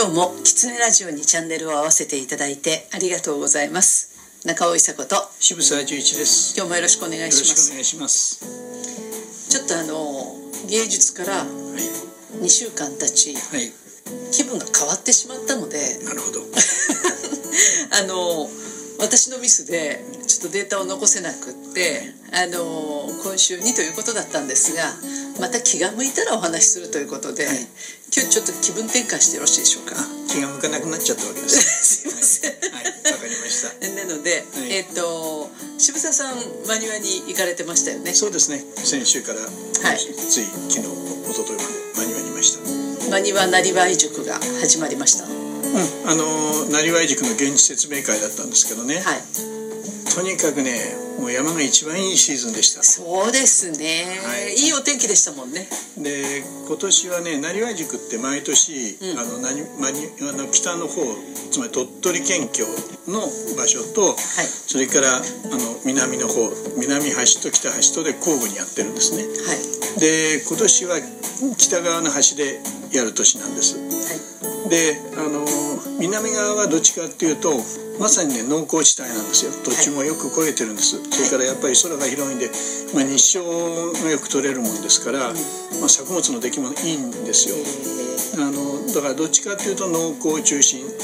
今日もキツネラジオにチャンネルを合わせていただいてありがとうございます中尾伊佐子と渋沢十一です。今日もよろしくお願いしますお願いします。ちょっとあの芸術からはい。2週間経ちはい。気分が変わってしまったのでなるほど。あの私のミスでちょっとデータを残せなくってあの今週にということだったんですがまた気が向いたらお話しするということで、はい今日ちょっと気分転換してよろしいでしょうか？あ、気が向かなくなっちゃったわけです。すいません、はい。わかりました。なので、いえっ、と渋沢さんマニュアに行かれてましたよね？そうですね。先週から、いつい昨日、一昨日まで間に合いました。マニュアなりわい塾が始まりましたうん。あのなりわい塾の現地説明会だったんですけどね。はいとにかくね、もう山が一番いいシーズンでした。そうですね、はい。い、いお天気でしたもんね。で今年はねなりわい塾って毎年、うん。あのなにまにあの北の方つまり鳥取県境の場所と、はい。それからあの南の方南端と北端とで交互にやってるんですね。はい。で今年は北側の端でやる年なんです。はい。であの南側はどっちかっていうとまさにね農耕地帯なんですよ。土地もよく肥えてるんです、それからやっぱり空が広いんで、まあ、日照がよく取れるもんですから、まあ、作物の出来もいいんですよ。えー。あのだからどっちかっていうと農耕中心。はい。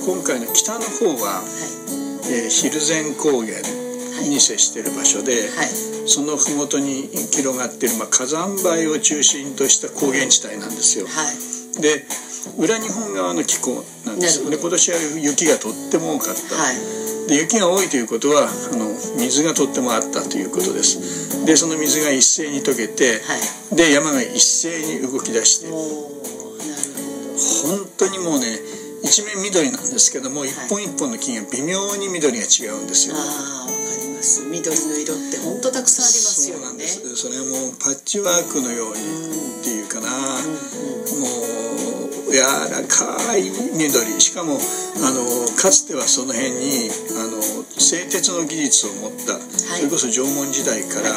今回の北の方は、はえー、蒜山高原に接している場所で、いはい。その麓に広がっている、まあ、火山灰を中心とした高原地帯なんですよ。はい。で裏日本側の気候なんですで今年は雪がとっても多かった、はい。で雪が多いということはあの水がとってもあったということです。でその水が一斉に溶けて、はい。で山が一斉に動き出して。本当にもうね一面緑なんですけども一本一本の木が微妙に緑が違うんですよ。ほどああわかります。緑の色って本当たくさんありますよね。そうなんです。それはもうパッチワークのようにっていうかな、もう柔らかい緑しかもあのかつてはその辺にあの製鉄の技術を持った、それこそ縄文時代から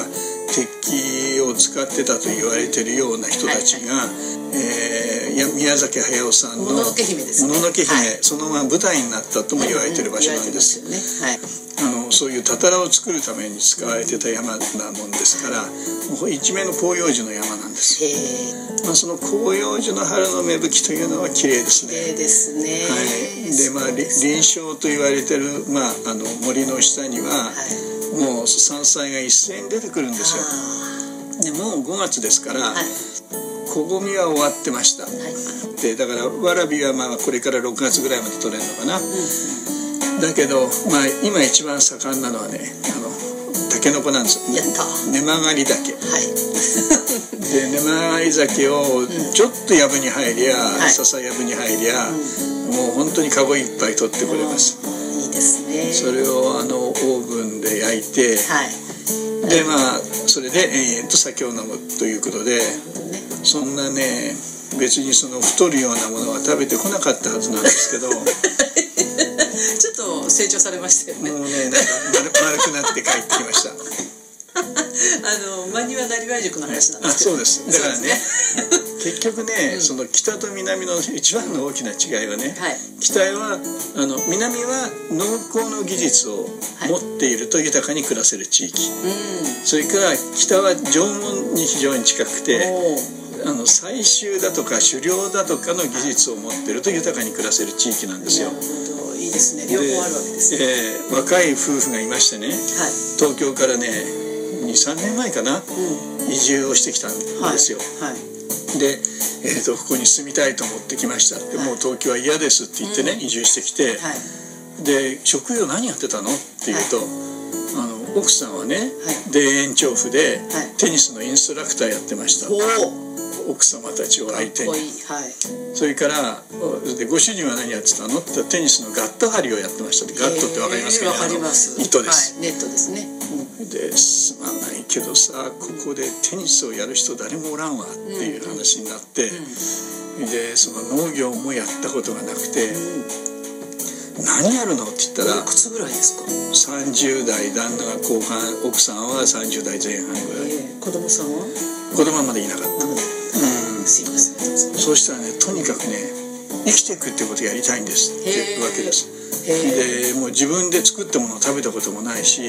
鉄器を使ってたと言われてるような人たちが、えーや宮崎駿さんのもののけ姫ですね。もののけ姫、はい。そのまま舞台になったとも言われてる場所なんです、言われてますよねそういうたたらを作るために使われてた山なもんですから一面の広葉樹の山なんですまあ、その広葉樹の春の芽吹きというのは綺麗です綺ね。麗ですね。はい、でまあ林床と言われてる、まあ、あの森の下には、はい。もう山菜が一斉に出てくるんですよ。あでもう5月ですから、ーはい。小ごみは終わってました。はい。でだからわらびはまあこれから6月ぐらいまで取れるのかな。うだけど、まあ、今一番盛んなのはねあのタケノコなんですよ。んやった。根曲がり竹。はい。で根曲がり酒をちょっと藪に入りゃ、はい。笹藪に入りゃ、もう本当にカゴいっぱい取ってくれます、いいですね。それをあのオーブンで焼いて、はい。でまあそれで延々と酒を飲むということでねそんなね別にその太るようなものは食べてこなかったはずなんですけど 成長されましたよね。ねなんか丸丸くなって帰ってきました。あのマニュアなりわい塾の話なんであすけど。そうです。だからね 結局ね、その北と南の一番の大きな違いはね、はい。北はあの南は農耕の技術を持っていると豊かに暮らせる地域、うそれから北は縄文に非常に近くんてあの採集だとか狩猟だとかの技術を持っていると豊かに暮らせる地域なんですよいいですね。両方あるわけですね。えー若い夫婦がいましてねはい。東京からね23年前かなうん。移住をしてきたんですよ、はい。で、えー、とここに住みたいと思ってきました。って、もう東京は嫌ですって言ってね、移住してきて、はい。で職業何やってたのって言うと、あの奥さんはね、はい。田園調布ではい。テニスのインストラクターやってました、奥様たちを相手に。こいいはい。それからでご主人は何やってたのってテニスのガット張りをやってましたガットってわかりますかえーわかります。糸です、はいネットですね。ですまないけどさここでテニスをやる人誰もおらんわっていう話になって、でその農業もやったことがなくて「何やるの?」って言ったらいくつぐらいですか？30代旦那が後半奥さんは30代前半ぐらい。えー子供さんは？子供はまだいなかった。うぞそうしたらねとにかくね生きていくってことをやりたいんですってへー。わけです。でもう自分で作ったものを食べたこともないし、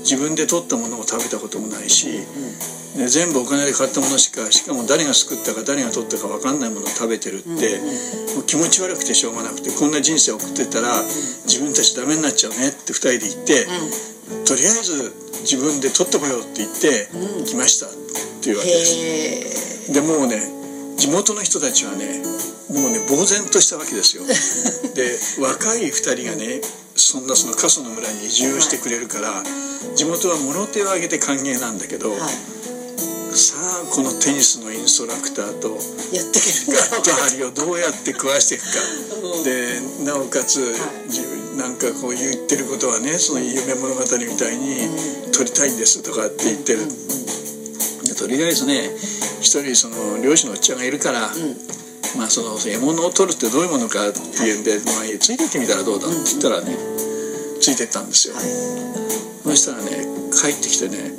自分で取ったものを食べたこともないし、で全部お金で買ったものしかしかも誰が作ったか誰が取ったか分かんないものを食べてるって、もう気持ち悪くてしょうがなくてこんな人生を送ってたら、自分たちダメになっちゃうねって2人で言って、とりあえず自分で取ってこようって言って来ましたっていうわけです。でもうね地元の人たちはねもうね呆然としたわけですよ。で 若い2人がねそんなその過疎の村に移住してくれるから、地元は物手を挙げて歓迎なんだけど、はい。さあこのテニスのインストラクターとやってけるガット張りをどうやって食わしていくか。う んでなおかつ、自分なんかこう言ってることはねその夢物語みたいに撮りたいんですとかって言ってる、でとりあえずね一人その漁師のおっちゃんがいるから、まあその獲物を取るってどういうものかっていうんで、まあ、ついてってみたらどうだって言ったらね、ついてったんですよ、そしたらね帰ってきてね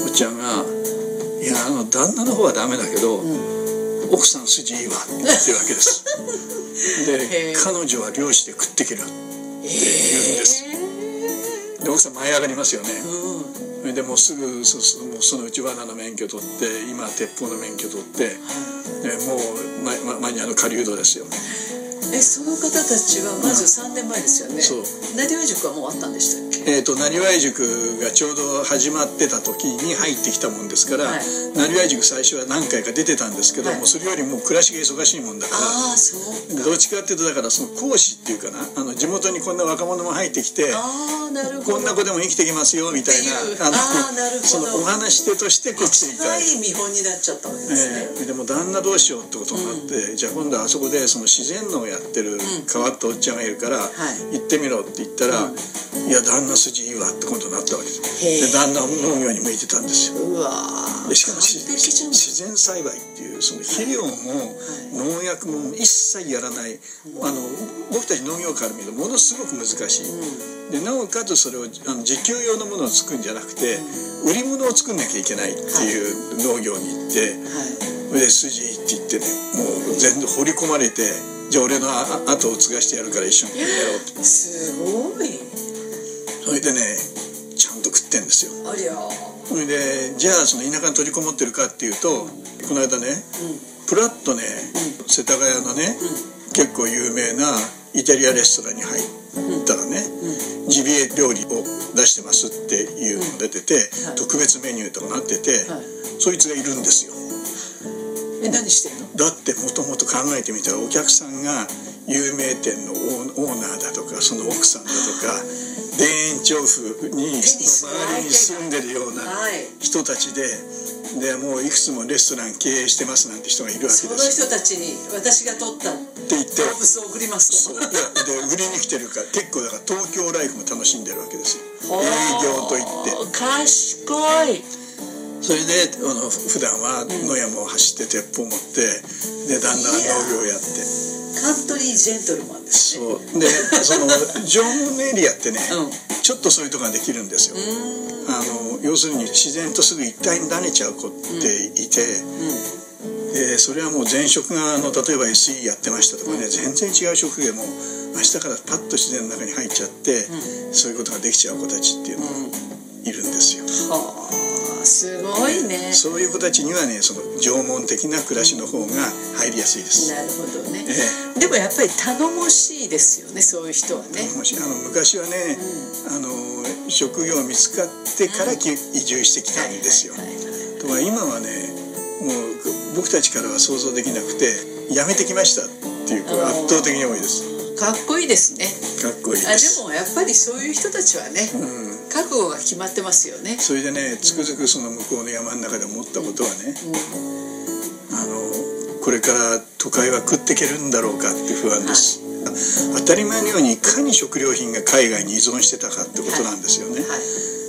おっちゃんが「いやあの旦那の方はダメだけど、奥さん筋いいわ」って言うわけです。で彼女は漁師で食ってけるって言うんです。で奥さん舞い上がりますよね、うんでもうすぐそそもうそのうち罠の免許取って今は鉄砲の免許取って、でもうままマニアの狩人ですよ。えその方たちはまず3年前ですよね。そう。成尾塾はもうあったんでしたえー、と成合塾がちょうど始まってた時に入ってきたもんですから、はい。成合塾最初は何回か出てたんですけど、はい。もうそれよりも暮らしが忙しいもんだから。どっちかっていうとだからその講師っていうかなあの地元にこんな若者も入ってきてこんな子でも生きてきますよみたいなあーなるほど。そのお話し手としてこっちにいい見本になっちゃったわけですね、ええでも旦那どうしようってことになって、じゃあ今度はあそこでその自然農をやってる変わったおっちゃんがいるから、い。行ってみろって言ったら、いや旦那筋いいわってことになったわけですで旦那は農業に向いてたんですよ。うわー。でしかも自然栽培っていうその肥料も農薬も一切やらない、あの僕たち農業から見るとものすごく難しい、でなおかつそれをあの自給用のものを作るんじゃなくて、売り物を作んなきゃいけないってい。う農業に行って、はい。で筋いいって言ってねもう全部掘り込まれてじゃあ俺のあ後を継がしてやるから一緒にやろうって。すごいそれでねちゃんと食ってんですよ。ありゃ。それでじゃあその田舎に取りこもってるかっていうと、この間ねプラッとね、世田谷のね、結構有名なイタリアレストランに入ったらね、ジビエ料理を出してますっていうのが出てて、はい。特別メニューとかなってて、はい。そいつがいるんですよ。え何してんの？だってもともと考えてみたらお客さんが有名店のオーナーだとかその奥さんだとか田園調布にその周りに住んでるようなはい。人たちででもういくつもレストラン経営してますなんて人がいるわけそのですよ。人たちに私が取ったって言って。動物を送りますと。で売りに来てるから結構だから東京ライフも楽しんでるわけです営業といって。賢い。それであの普段は野山を走って鉄砲持ってで旦那は農業やってカントリージェントルマンですねそうでその縄文エリアってね、うん。ちょっとそういうとこができるんですよ。あの要するに自然とすぐ一体になれちゃう子っていて、でそれはもう前職があの例えば SE やってましたとかね、全然違う職業も明日からパッと自然の中に入っちゃって、そういうことができちゃう子たちっていうのがいるんですよ、はあすごいね。そういう子たちにはねその縄文的な暮らしの方が入りやすいです、なるほどね。えでもやっぱり頼もしいですよねそういう人はね。もしあの昔はね、あの職業見つかってからき移住してきたんですよ、はいはいはい。ところが今はねもう僕たちからは想像できなくて辞めてきましたっていう子が圧倒的に多いです。かっこいいですねかっこいいあでもやっぱりそういう人たちはね、うん。覚悟が決まってますよね。それでねつくづくその向こうの山の中で思ったことはね、あのこれから都会は食っていけるんだろうかって不安です、当たり前のようにいかに食料品が海外に依存してたかってことなんですよね、はい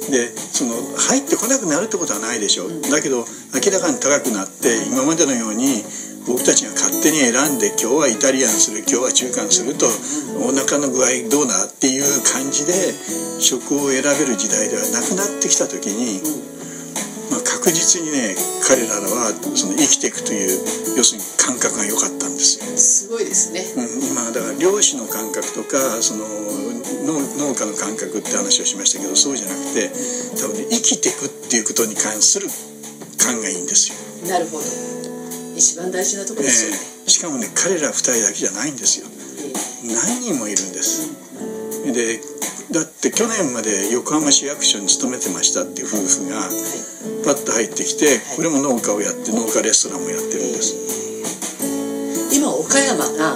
でその入ってこなくなるってことはないでしょ。う、だけど明らかに高くなって今までのように僕たちが勝手に選んで今日はイタリアンする今日は中間するとお腹の具合どうなっていう感じで食を選べる時代ではなくなってきた時に、確確実にね彼らはその生きていくという要するに感覚が良かったんですよ。すごいですね、うん、今だから漁師の感覚とかその農農家の感覚って話をしましたけどそうじゃなくて多分ね生きていくっていうことに関する感がいいんですよ。なるほど。一番大事なところですよね、えーしかもね彼ら2人だけじゃないんですよ。何人もいるんです。でだって去年まで横浜市役所に勤めてましたっていう夫婦がパッと入ってきてこれも農家をやって農家レストランもやってるんです。今岡山が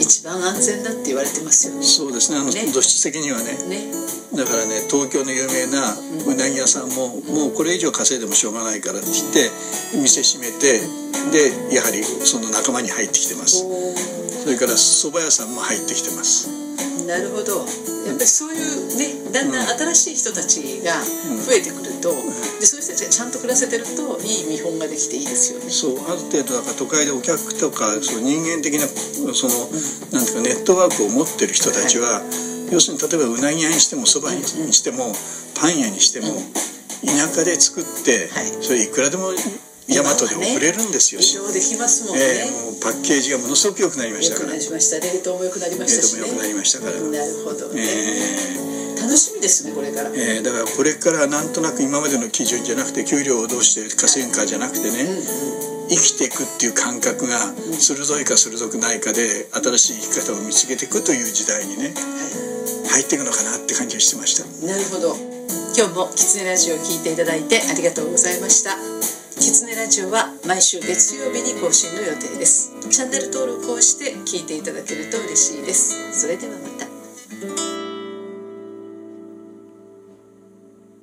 一番安全だって言われてますよね。そうですね。あのね。土質的にはね。ね。だからね東京の有名なうなぎ屋さんも、もうこれ以上稼いでもしょうがないからって言って店閉めてでやはりその仲間に入ってきてます。おそれから蕎麦屋さんも入ってきてます。ーなるほど。やっぱりそういうねだんだん新しい人たちが増えてくると、でそういう人たちがちゃんと暮らせてるといい見本ができていいですよね。そうある程度だから都会でお客とかそう人間的なその、なんていうかネットワークを持ってる人たちは、要するに例えばうなぎ屋にしてもそばにしても、パン屋にしても、田舎で作って、はい。それいくらでも大和で送れるんですよ、移動できますもんね、ええもうパッケージがものすごく良くなりましたから。良くなりました冷凍も良くなりましたしね冷凍も良くなりましたから。なるほどね、え楽しみですねこれから、えええだからこれからなんとなく今までの基準じゃなくて給料をどうして稼ぐかじゃなくてね、生きていくっていう感覚が鋭いか鋭くないかで新しい生き方を見つけていくという時代にね入っていくのかなって感じがしてました。なるほど。今日もキツネラジオを聞いていただいてありがとうございましたキツネラジオは毎週月曜日に更新の予定です。チャンネル登録をして聞いていただけると嬉しいです。それでは。